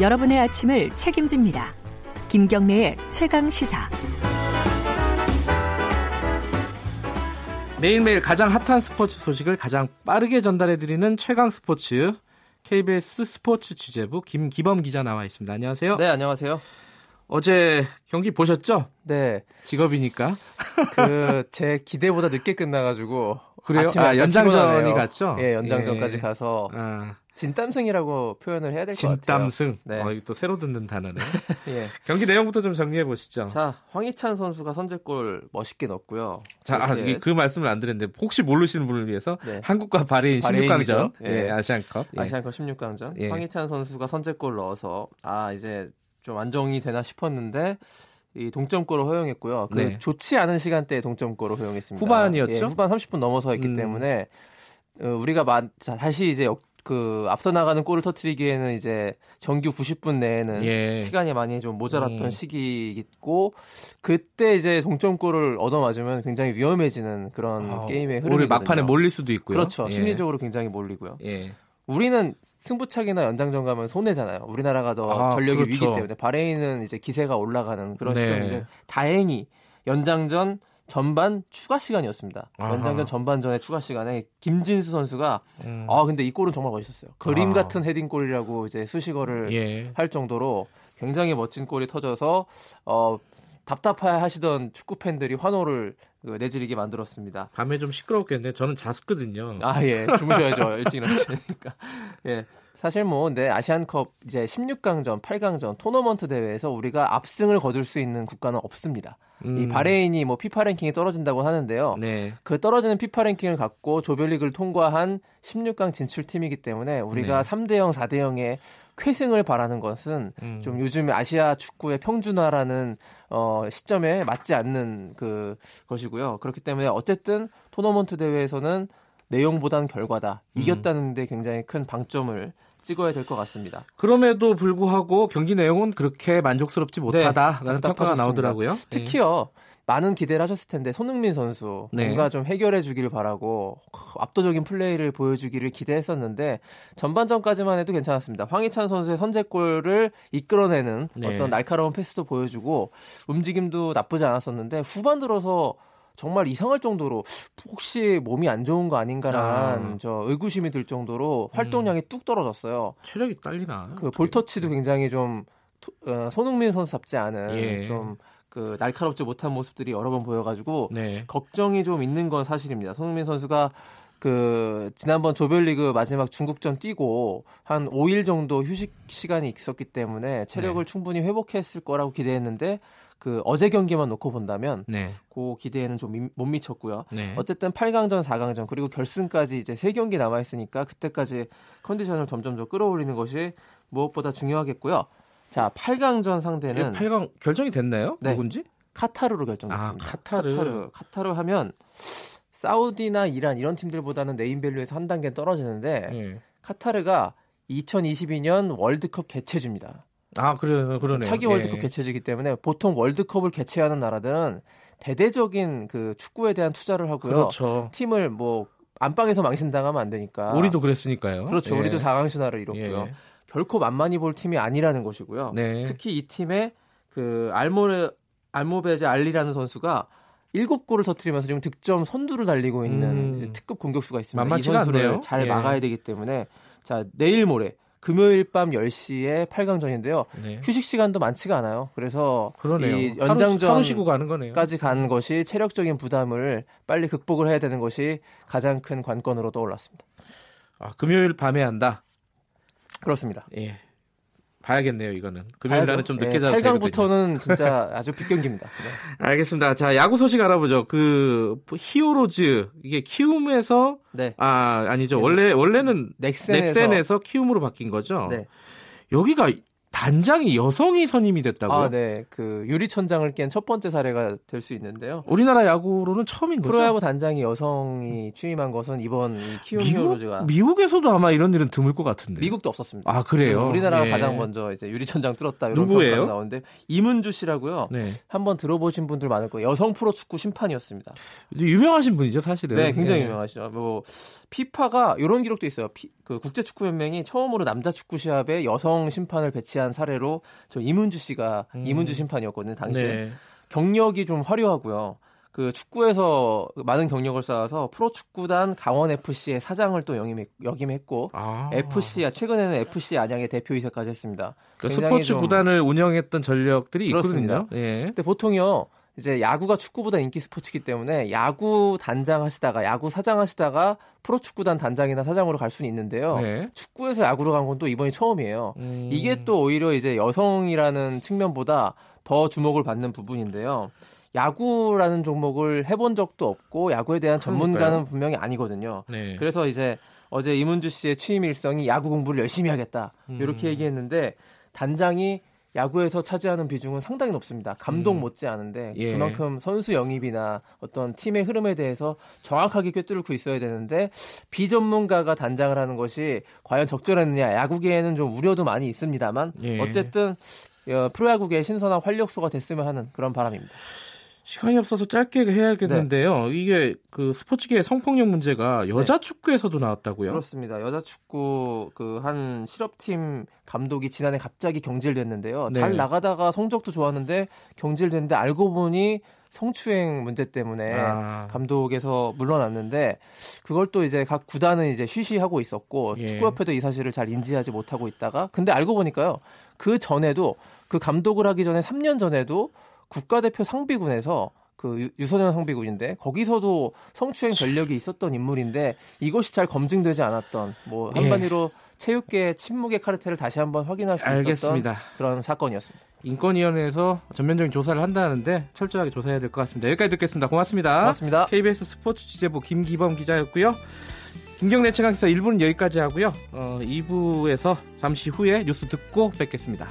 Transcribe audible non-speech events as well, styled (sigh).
여러분의 아침을 책임집니다. 김경래의 최강 시사. 매일매일 가장 핫한 스포츠 소식을 가장 빠르게 전달해드리는 최강 스포츠 KBS 스포츠 취재부 김기범 기자 나와 있습니다. 안녕하세요. 네, 안녕하세요. 어제 경기 보셨죠? 네. 직업이니까. (laughs) 그 제 기대보다 늦게 끝나가지고 그래요? 아 연장전이 갔죠? 예, 연장전까지 예. 가서 아. 진땀승이라고 표현을 해야 될 것 같아요. 진땀승. 네. 어, 또 새로 듣는 단어네. (laughs) 예. 경기 내용부터 좀 정리해 보시죠. 자, 황희찬 선수가 선제골 멋있게 넣었고요. 자, 아, 그 말씀을 안 드렸는데 혹시 모르시는 분을 위해서 네. 한국과 바레인 16강전, 예. 예, 아시안컵, 예. 아시안컵 16강전. 예. 황희찬 선수가 선제골 넣어서 아 이제 좀 안정이 되나 싶었는데 이 동점골을 허용했고요. 그 네. 좋지 않은 시간대에 동점골을 허용했습니다. 후반이었죠? 예, 후반 30분 넘어서 했기 음. 때문에 어, 우리가 마, 자, 다시 이제 그 앞서 나가는 골을 터트리기에는 이제 정규 90분 내에는 예. 시간이 많이 좀 모자랐던 음. 시기이고 그때 이제 동점골을 얻어 맞으면 굉장히 위험해지는 그런 아, 게임의 흐름이 우리 막판에 몰릴 수도 있고요. 그렇죠. 예. 심리적으로 굉장히 몰리고요. 예. 우리는 승부차기나 연장전 가면 손해잖아요. 우리나라가 더 아, 전력이 그렇죠. 위기 때문에 바레인은 이제 기세가 올라가는 그런 네. 시점인데 다행히 연장전 전반 추가 시간이었습니다. 아하. 연장전 전반전에 추가 시간에 김진수 선수가 음. 아 근데 이 골은 정말 멋있었어요. 그림 아. 같은 헤딩골이라고 이제 수식어를 예. 할 정도로 굉장히 멋진 골이 터져서 어 답답해 하시던 축구 팬들이 환호를 그 내지르게 만들었습니다. 밤에 좀 시끄럽겠는데 저는 잤거든요. 아 예, 주무셔야죠. (laughs) 일찍 일어나시니까. 예. 사실 뭐, 네, 아시안컵 이제 16강전, 8강전 토너먼트 대회에서 우리가 압승을 거둘 수 있는 국가는 없습니다. 음. 이 바레인이 뭐 피파 랭킹이 떨어진다고 하는데요. 네. 그 떨어지는 피파 랭킹을 갖고 조별리그를 통과한 16강 진출팀이기 때문에 우리가 네. 3대 0, 4대 0의 쾌승을 바라는 것은 음. 좀 요즘 아시아 축구의 평준화라는 어 시점에 맞지 않는 그 것이고요. 그렇기 때문에 어쨌든 토너먼트 대회에서는 내용보다는 결과다. 음. 이겼다는 데 굉장히 큰 방점을 찍어야 될 것 같습니다. 그럼에도 불구하고 경기 내용은 그렇게 만족스럽지 못하다라는 네, 평가가 나오더라고요. 특히요. 네. 많은 기대를 하셨을 텐데 손흥민 선수 네. 뭔가 좀 해결해 주기를 바라고 압도적인 플레이를 보여주기를 기대했었는데 전반전까지만 해도 괜찮았습니다. 황희찬 선수의 선제골을 이끌어내는 네. 어떤 날카로운 패스도 보여주고 움직임도 나쁘지 않았었는데 후반 들어서 정말 이상할 정도로 혹시 몸이 안 좋은 거 아닌가라는 아. 저 의구심이 들 정도로 활동량이 음. 뚝 떨어졌어요. 체력이 딸리나? 그 볼터치도 굉장히 좀 어, 손흥민 선수답지 않은 예. 좀그 날카롭지 못한 모습들이 여러 번 보여가지고 네. 걱정이 좀 있는 건 사실입니다. 손흥민 선수가 그 지난번 조별리그 마지막 중국전 뛰고 한 5일 정도 휴식 시간이 있었기 때문에 체력을 네. 충분히 회복했을 거라고 기대했는데 그 어제 경기만 놓고 본다면 네. 그 기대에는 좀 못 미쳤고요. 네. 어쨌든 8강전, 4강전 그리고 결승까지 이제 세 경기 남아 있으니까 그때까지 컨디션을 점점 더 끌어올리는 것이 무엇보다 중요하겠고요. 자, 8강전 상대는 8강 결정이 됐나요? 네. 누군지? 카타르로 결정됐습니다. 아, 카타르. 카타르. 카타르 하면 사우디나 이란 이런 팀들보다는 네임밸류에서 한 단계 떨어지는데 네. 카타르가 2022년 월드컵 개최주입니다. 아, 그래요. 그러네요. 차기 월드컵 예. 개최지기 때문에 보통 월드컵을 개최하는 나라들은 대대적인 그 축구에 대한 투자를 하고요. 그렇죠. 팀을 뭐 안방에서 망신당하면 안 되니까. 우리도 그랬으니까요. 그렇죠. 예. 우리도 4강 신화를 이뤘고요. 예. 결코 만만히 볼 팀이 아니라는 것이고요. 네. 특히 이 팀의 그 알모레 알모베제 알리라는 선수가 7골을 터트리면서 지금 득점 선두를 달리고 있는 음. 특급 공격수가 있습니다. 이 선수를 않네요. 잘 예. 막아야 되기 때문에 자 내일 모레 금요일 밤 10시에 8강전인데요. 네. 휴식 시간도 많지가 않아요. 그래서 그러네요. 이 연장전까지 간 것이 체력적인 부담을 빨리 극복을 해야 되는 것이 가장 큰 관건으로 떠올랐습니다. 아, 금요일 밤에 한다. 그렇습니다. 예. 봐야겠네요, 이거는. 금요일 날은 좀 늦게 네, 자도 8강부터는 진짜 (laughs) 아주 빅경기입니다. 네. 알겠습니다. 자, 야구 소식 알아보죠. 그 히어로즈 이게 키움에서 네. 아, 아니죠. 네. 원래 원래는 넥센에서, 넥센에서 키움으로 바뀐 거죠. 네. 여기가 단장이 여성이 선임이 됐다고요? 아, 네. 그 유리천장을 깬 첫 번째 사례가 될 수 있는데요. 우리나라 야구로는 처음인 거죠. 프로야구 단장이 여성이 취임한 것은 이번 키움 미국, 히어로즈가 미국에서도 아마 이런 일은 드물 것 같은데. 미국도 없었습니다. 아, 그래요? 우리나라가 예. 가장 먼저 이제 유리천장 뚫었다 이런 누구예요? 나오는데 이문주 씨라고요. 네. 한번 들어보신 분들 많을 거예요. 여성 프로 축구 심판이었습니다. 유명하신 분이죠, 사실은. 네, 굉장히 예. 유명하시죠. 뭐 피파가 이런 기록도 있어요. 피, 그 국제 축구 연맹이 처음으로 남자 축구 시합에 여성 심판을 배치한 제기한 사례로 저 이문주 씨가 음. 이문주 심판이었거든요 당시에 네. 경력이 좀 화려하고요. 그 축구에서 많은 경력을 쌓아서 프로축구단 강원 FC의 사장을 또 역임했, 역임했고 아. FC 최근에는 FC 안양의 대표이사까지 했습니다. 그 스포츠 구단을 운영했던 전력들이 그렇습니다. 있거든요. 예. 근데 보통요 이제 야구가 축구보다 인기 스포츠이기 때문에 야구 단장 하시다가 야구 사장 하시다가 프로축구단 단장이나 사장으로 갈 수는 있는데요. 네. 축구에서 야구로 간 건 또 이번이 처음이에요. 음. 이게 또 오히려 이제 여성이라는 측면보다 더 주목을 받는 부분인데요. 야구라는 종목을 해본 적도 없고 야구에 대한 전문가는 그러니까요. 분명히 아니거든요. 네. 그래서 이제 어제 이문주 씨의 취임 일성이 야구 공부를 열심히 하겠다 음. 이렇게 얘기했는데 단장이 야구에서 차지하는 비중은 상당히 높습니다. 감독 음. 못지 않은데 예. 그만큼 선수 영입이나 어떤 팀의 흐름에 대해서 정확하게 꿰뚫고 있어야 되는데 비전문가가 단장을 하는 것이 과연 적절했느냐 야구계에는 좀 우려도 많이 있습니다만 예. 어쨌든 어, 프로야구계의 신선한 활력소가 됐으면 하는 그런 바람입니다. 시간이 없어서 짧게 해야겠는데요. 네. 이게 그 스포츠계의 성폭력 문제가 여자 네. 축구에서도 나왔다고요? 그렇습니다. 여자 축구 그 한 실업팀 감독이 지난해 갑자기 경질됐는데요. 네. 잘 나가다가 성적도 좋았는데 경질됐는데 알고 보니 성추행 문제 때문에 아. 감독에서 물러났는데 그걸 또 이제 각 구단은 이제 쉬쉬하고 있었고 예. 축구협회도 이 사실을 잘 인지하지 못하고 있다가 근데 알고 보니까요. 그 전에도 그 감독을 하기 전에 3년 전에도 국가대표 상비군에서 그 유소년 상비군인데 거기서도 성추행 전력이 있었던 인물인데 이것이 잘 검증되지 않았던 뭐 예. 한마디로 예. 체육계 침묵의 카르텔을 다시 한번 확인할 수 알겠습니다. 있었던 그런 사건이었습니다. 인권위원회에서 전면적인 조사를 한다는데 철저하게 조사해야 될 것 같습니다. 여기까지 듣겠습니다. 고맙습니다. 고맙습니다. KBS 스포츠 취재부 김기범 기자였고요. 김경래 최강기사 1부는 여기까지 하고요. 어, 2부에서 잠시 후에 뉴스 듣고 뵙겠습니다.